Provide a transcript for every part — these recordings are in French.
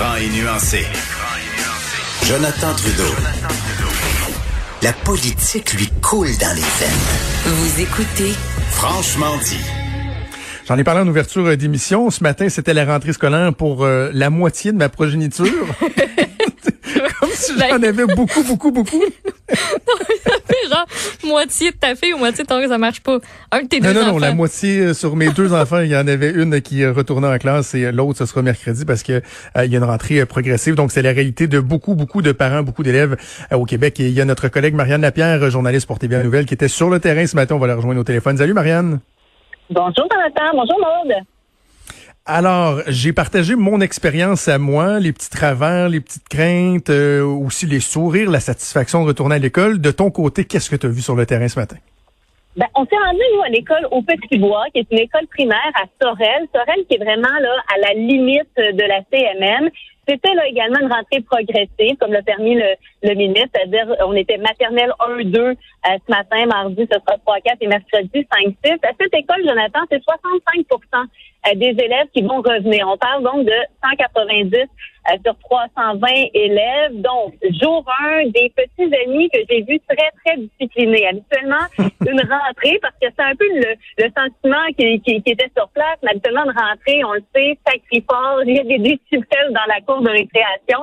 Franc et nuancé. Jonathan Trudeau. La politique lui coule dans les veines. Vous écoutez Franchement dit. J'en ai parlé en ouverture d'émission. Ce matin, c'était la rentrée scolaire pour euh, la moitié de ma progéniture. Comme si j'en Ben- avais beaucoup, beaucoup, beaucoup. genre moitié de ta fille ou moitié de ton ça marche pas. Un de tes Non, deux non, non, enfants. la moitié euh, sur mes deux enfants, il y en avait une qui euh, retournait en classe et euh, l'autre, ce sera mercredi parce que euh, il y a une rentrée progressive. Donc, c'est la réalité de beaucoup, beaucoup de parents, beaucoup d'élèves euh, au Québec. Et il y a notre collègue Marianne Lapierre, journaliste pour TVA Nouvelle, qui était sur le terrain ce matin. On va la rejoindre au téléphone. Salut, Marianne. Bonjour Jonathan, bonjour Maude. Alors, j'ai partagé mon expérience à moi, les petits travers, les petites craintes, euh, aussi les sourires, la satisfaction de retourner à l'école. De ton côté, qu'est-ce que tu as vu sur le terrain ce matin? Ben, on s'est rendu, nous, à l'école au Petit Bois, qui est une école primaire à Sorel. Sorel qui est vraiment là à la limite de la CMM. C'était là également une rentrée progressive, comme l'a permis le, ministre, c'est-à-dire on était maternelle 1-2 euh, ce matin, mardi ce sera 3-4 et mercredi 5-6. À cette école, Jonathan, c'est 65 euh, des élèves qui vont revenir. On parle donc de 190 euh, sur 320 élèves. Donc, jour 1, des petits amis que j'ai vus très, très disciplinés. Habituellement, une rentrée, parce que c'est un peu le, le sentiment qui, qui, qui était sur place, mais habituellement, une rentrée, on le sait, ça crie fort, il y a des décibels dans la cour de récréation,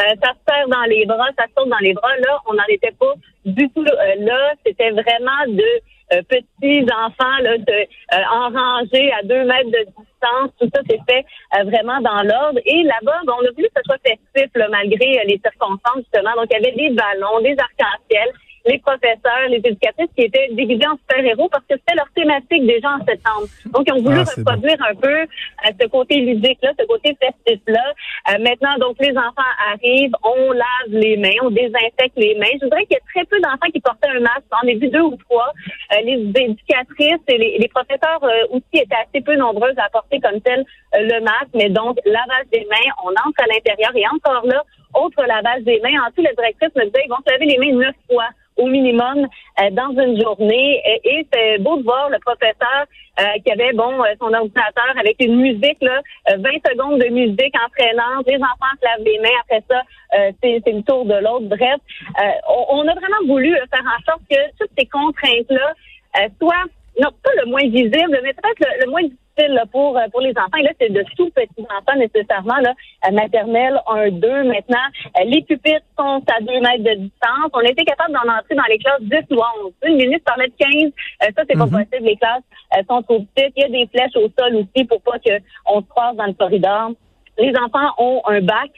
euh, ça se serre dans les bras, ça saute dans les bras. Là, on n'en était pas du tout euh, là. C'était vraiment de euh, petits enfants là, euh, en rangée à deux mètres de distance. Tout ça s'est fait euh, vraiment dans l'ordre. Et là-bas, on a voulu que ce soit festif là, malgré euh, les circonstances, justement. Donc, il y avait des ballons, des arcs-en-ciel, les professeurs, les éducatrices qui étaient déguisés en super-héros parce que c'était leur thématique déjà en septembre. Donc, ils ont voulu Ah, reproduire un peu euh, ce côté ludique-là, ce côté festif-là. Euh, maintenant, donc, les enfants arrivent, on lave les mains, on désinfecte les mains. Je voudrais qu'il y ait très peu d'enfants qui portaient un masque. On a vu deux ou trois. Euh, les éducatrices et les, les professeurs euh, aussi étaient assez peu nombreuses à porter comme tel euh, le masque. Mais donc, lavage des mains, on entre à l'intérieur et encore là, autre lavage des mains. En tout, la directrice me disait, ils vont se laver les mains neuf fois au minimum euh, dans une journée. Et, c'est beau de voir le professeur euh, qui avait bon euh, son ordinateur avec une musique là, euh, 20 secondes de musique entraînante. Les enfants se lavent les mains. Après ça, euh, c'est le tour de l'autre. Bref, euh, on, on a vraiment voulu euh, faire en sorte que toutes ces contraintes là euh, soient non pas le moins visible, mais peut-être le, le moins difficile là, pour euh, pour les enfants. Et là, c'est de tout petits enfants nécessairement là, euh, maternelle 1, 2. Maintenant, euh, les pupitres sont à 2 mètres de distance. On a été capable d'en entrer dans les classes 10 ou 11. Une minute parlait de 15. Euh, ça, c'est pas possible. Les classes sont trop petites. Il y a des flèches au sol aussi pour pas que on se croise dans le corridor. Les enfants ont un bac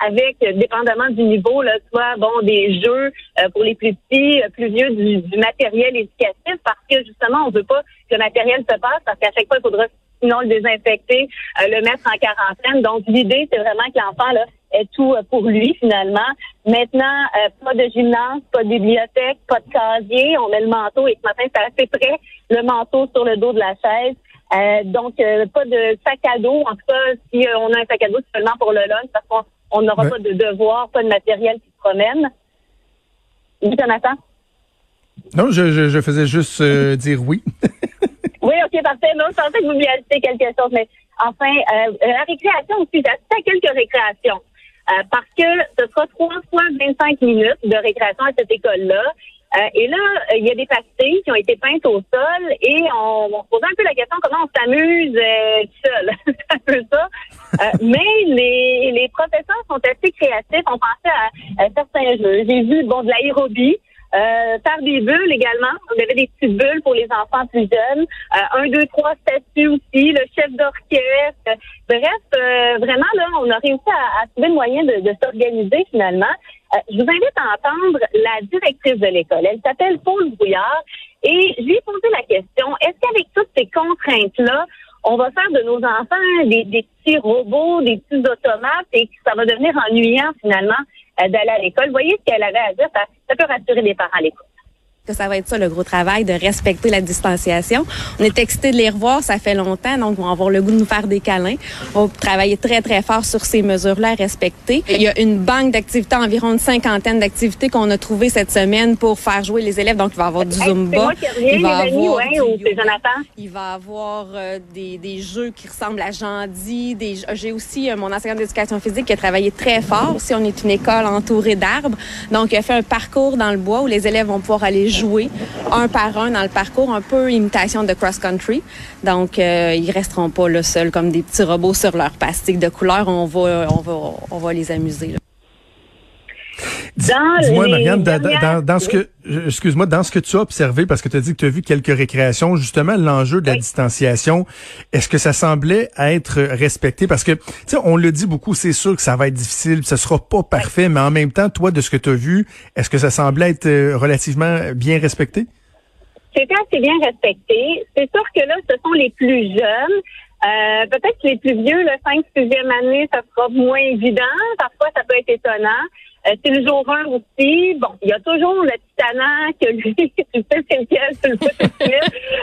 avec, euh, dépendamment du niveau, là, soit bon des jeux euh, pour les plus petits, euh, plus vieux, du, du matériel éducatif, parce que justement, on veut pas que le matériel se passe, parce qu'à chaque fois, il faudra sinon le désinfecter, le mettre en quarantaine. Donc, l'idée, c'est vraiment que l'enfant là ait tout pour lui, finalement. Maintenant, pas de gymnase, pas de bibliothèque, pas de casier. On met le manteau et ce matin, c'est assez près, le manteau sur le dos de la chaise. Euh, donc, euh, pas de sac à dos. En tout cas, si euh, on a un sac à dos, c'est seulement pour le lunch parce qu'on on n'aura pas de devoir, pas de matériel qui se promène. Oui, Jonathan? Non, je, je, je faisais juste euh, dire oui. Oui, OK, parfait. Non, je pensais que vous vouliez ajouter quelque chose, mais enfin, euh, la récréation aussi, j'ai assisté à quelques récréations. Euh, parce que ce sera trois fois 25 minutes de récréation à cette école-là. Euh, et là, euh, il y a des pastilles qui ont été peintes au sol et on, on se posait un peu la question comment on s'amuse euh, seul. C'est un peu ça. Euh, mais les, les professeurs sont assez créatifs. On pensait à, à certains jeux. J'ai vu bon de l'aérobie. Euh, faire des bulles également. On avait des petites bulles pour les enfants plus jeunes. Euh, un, deux, trois statues aussi, le chef d'orchestre. Bref, euh, vraiment, là, on a réussi à, à trouver le moyen de, de s'organiser finalement. Euh, je vous invite à entendre la directrice de l'école. Elle s'appelle Paul Brouillard. Et je lui ai posé la question, est-ce qu'avec toutes ces contraintes-là, on va faire de nos enfants des, petits robots, des petits automates et ça va devenir ennuyant finalement euh, d'aller à l'école? Voyez ce qu'elle avait à dire, ça peut rassurer les parents à l'école que ça va être ça le gros travail de respecter la distanciation. On est excité de les revoir, ça fait longtemps, donc on va avoir le goût de nous faire des câlins. On va travailler très très fort sur ces mesures-là à respecter. Il y a une banque d'activités, environ une cinquantaine d'activités qu'on a trouvées cette semaine pour faire jouer les élèves. Donc il va y avoir du zumba, il va avoir du yoga. Il va avoir euh, des, des jeux qui ressemblent à Jandy. Des, j'ai aussi euh, mon enseignant d'éducation physique qui a travaillé très fort. Si on est une école entourée d'arbres, donc il a fait un parcours dans le bois où les élèves vont pouvoir aller jouer un par un dans le parcours, un peu imitation de cross-country. Donc, euh, ils resteront pas là seuls comme des petits robots sur leur plastique de couleur. On va, on va, on va les amuser. Dans Dis-moi, Marianne, dans, dans- dans ce que, excuse-moi, dans ce que tu as observé, parce que tu as dit que tu as vu quelques récréations, justement, l'enjeu de la Oui. distanciation, est-ce que ça semblait être respecté? Parce que, tu sais, on le dit beaucoup, c'est sûr que ça va être difficile, ce sera pas parfait, mais en même temps, toi, de ce que tu as vu, est-ce que ça semblait être euh, relativement bien respecté? C'était assez bien respecté. C'est sûr que là, ce sont les plus jeunes. Euh, Peut-être que les plus vieux, le 5 6e année, ça sera moins évident. Parfois, ça peut être étonnant. Euh, c'est le jour 1 aussi. Bon, il y a toujours le que lui, tu sais c'est lequel, tu le suite.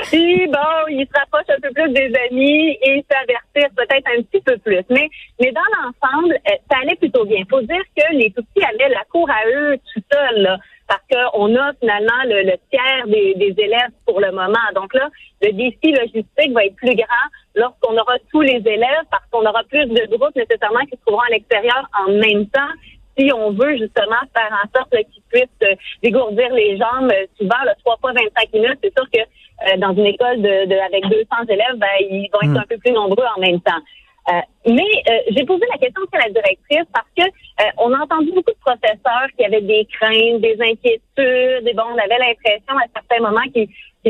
Puis bon, il se rapproche un peu plus des amis et s'avertir peut-être un petit peu plus. Mais, mais dans l'ensemble, euh, ça allait plutôt bien. faut dire que les petits avaient la cour à eux tout seuls, là, parce qu'on a finalement le, le tiers des, des élèves pour le moment. Donc là, le défi logistique va être plus grand lorsqu'on aura tous les élèves, parce qu'on aura plus de groupes nécessairement qui se trouveront à l'extérieur en même temps si on veut justement faire en sorte qu'ils puissent euh, dégourdir les jambes euh, souvent, là, trois fois 25 minutes, c'est sûr que euh, dans une école de, de- avec 200 élèves, ben, ils vont être Mm. un peu plus nombreux en même temps. Euh, mais euh, j'ai posé la question à la directrice parce que euh, on a entendu beaucoup de professeurs qui avaient des craintes, des inquiétudes, et bon, on avait l'impression à certains moments qu'ils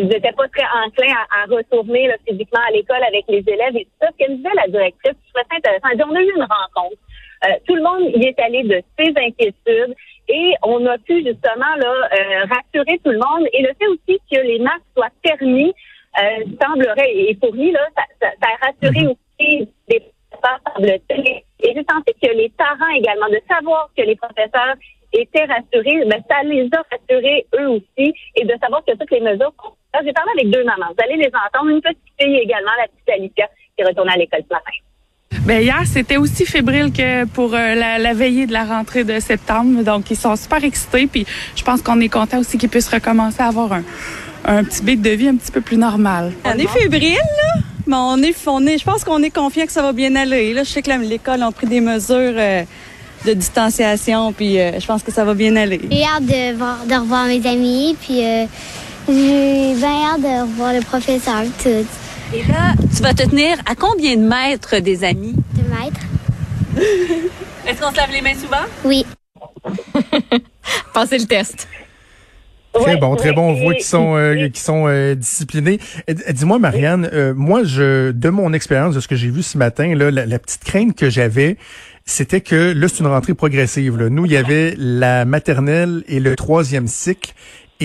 n'étaient pas très enclins à, à retourner là, physiquement à l'école avec les élèves et tout ça. Ce que disait la directrice, je trouvais ça intéressant. Elle dit, on a eu une rencontre. Euh, tout le monde y est allé de ses inquiétudes et on a pu justement là euh, rassurer tout le monde. Et le fait aussi que les masques soient permis euh, semblerait et fourni là, ça, ça, ça a rassuré aussi des professeurs semble-t-il. Et j'ai senti que les parents également de savoir que les professeurs étaient rassurés, ben, ça les a rassurés eux aussi et de savoir que toutes les mesures J'ai parlé avec deux mamans. Vous allez les entendre. Une petite fille également, la petite Alicia, qui retourne à l'école ce matin. Ben hier, c'était aussi fébrile que pour euh, la, la veillée de la rentrée de septembre. Donc, ils sont super excités. Puis, je pense qu'on est content aussi qu'ils puissent recommencer à avoir un, un petit beat de vie un petit peu plus normal. On est fébrile, là. Mais on est, on est, je pense qu'on est confiant que ça va bien aller. Là, je sais que l'école a pris des mesures euh, de distanciation, puis euh, je pense que ça va bien aller. J'ai hâte de, voir- de revoir mes amis, puis euh, j'ai bien hâte de revoir le professeur, tout. Et là, tu vas te tenir à combien de mètres des amis? De maître. Est-ce qu'on se lave les mains souvent? Oui. Passez le test. Très Ouais, bon, très ouais, bon. On voit qu'ils sont, euh, qu'ils sont euh, disciplinés. Dis-moi, Marianne, euh, moi, je, de mon expérience, de ce que j'ai vu ce matin, là, la, la petite crainte que j'avais, c'était que là, c'est une rentrée progressive. Là. Nous, il y avait la maternelle et le troisième cycle.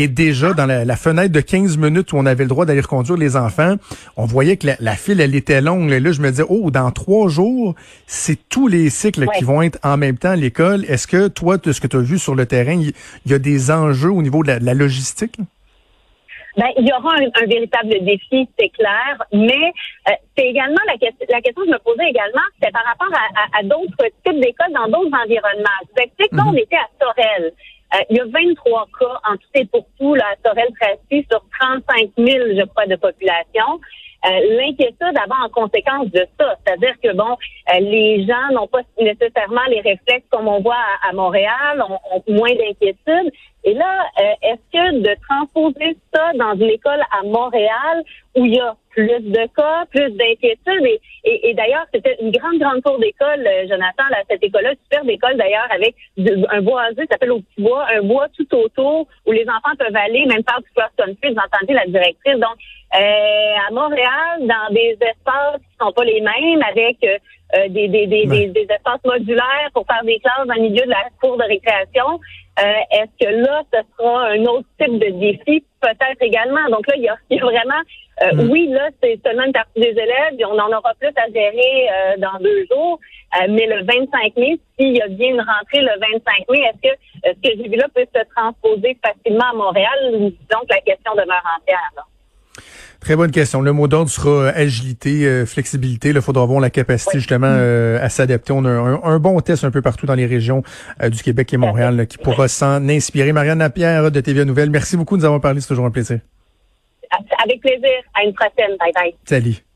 Et déjà, dans la, la fenêtre de 15 minutes où on avait le droit d'aller reconduire les enfants, on voyait que la, la file, elle était longue. Et là, je me disais, oh, dans trois jours, c'est tous les cycles Ouais. qui vont être en même temps à l'école. Est-ce que toi, de ce que tu as vu sur le terrain, il y, a des enjeux au niveau de la, de la logistique? Ben, il y aura un, un véritable défi, c'est clair, mais euh, c'est également la, question la question que je me posais également, c'était par rapport à, à- à d'autres types d'écoles dans d'autres environnements. Je vous explique, là, on était à Sorel. Euh, il y a 23 cas en tout et pour tout là, à Sorel-Tracy sur 35 000, je crois, de population. Euh, L'inquiétude avant en conséquence de ça, c'est-à-dire que bon, euh, les gens n'ont pas nécessairement les réflexes comme on voit à, Montréal, ont, ont moins d'inquiétude. Et là, euh, est-ce que de transposer ça dans une école à Montréal où il y a plus de cas, plus d'inquiétudes, et, et, et d'ailleurs, c'était une grande, grande tour d'école, euh, Jonathan, là, cette école-là, superbe école d'ailleurs, avec du- un boisé, ça s'appelle au petit bois, un bois tout autour où les enfants peuvent aller, même faire du cross-country, vous entendez la directrice. Donc, euh, à Montréal, dans des espaces qui sont pas les mêmes, avec euh, euh, des, des, des, des, des espaces modulaires pour faire des classes dans le milieu de la cour de récréation. Euh, Est-ce que là, ce sera un autre type de défi? Peut-être également. Donc là, il y a, il y a vraiment Euh, Mm. Oui, là, c'est seulement une partie des élèves, et on en aura plus à gérer euh, dans deux jours. Euh, mais le 25 mai, s'il y a bien une rentrée le 25 mai, est-ce que ce que j'ai vu là peut se transposer facilement à Montréal? Donc, la question demeure entière. Là. Très bonne question. Le mot d'ordre sera euh, agilité, euh, flexibilité. Il faudra avoir la capacité justement euh, à s'adapter. On a un, un bon test un peu partout dans les régions euh, du Québec et Montréal là, qui pourra s'en inspirer. Marianne Lapierre de TVA Nouvelle, merci beaucoup de nous avoir parlé. C'est toujours un plaisir. Avec plaisir. À une prochaine. Bye bye. Salut.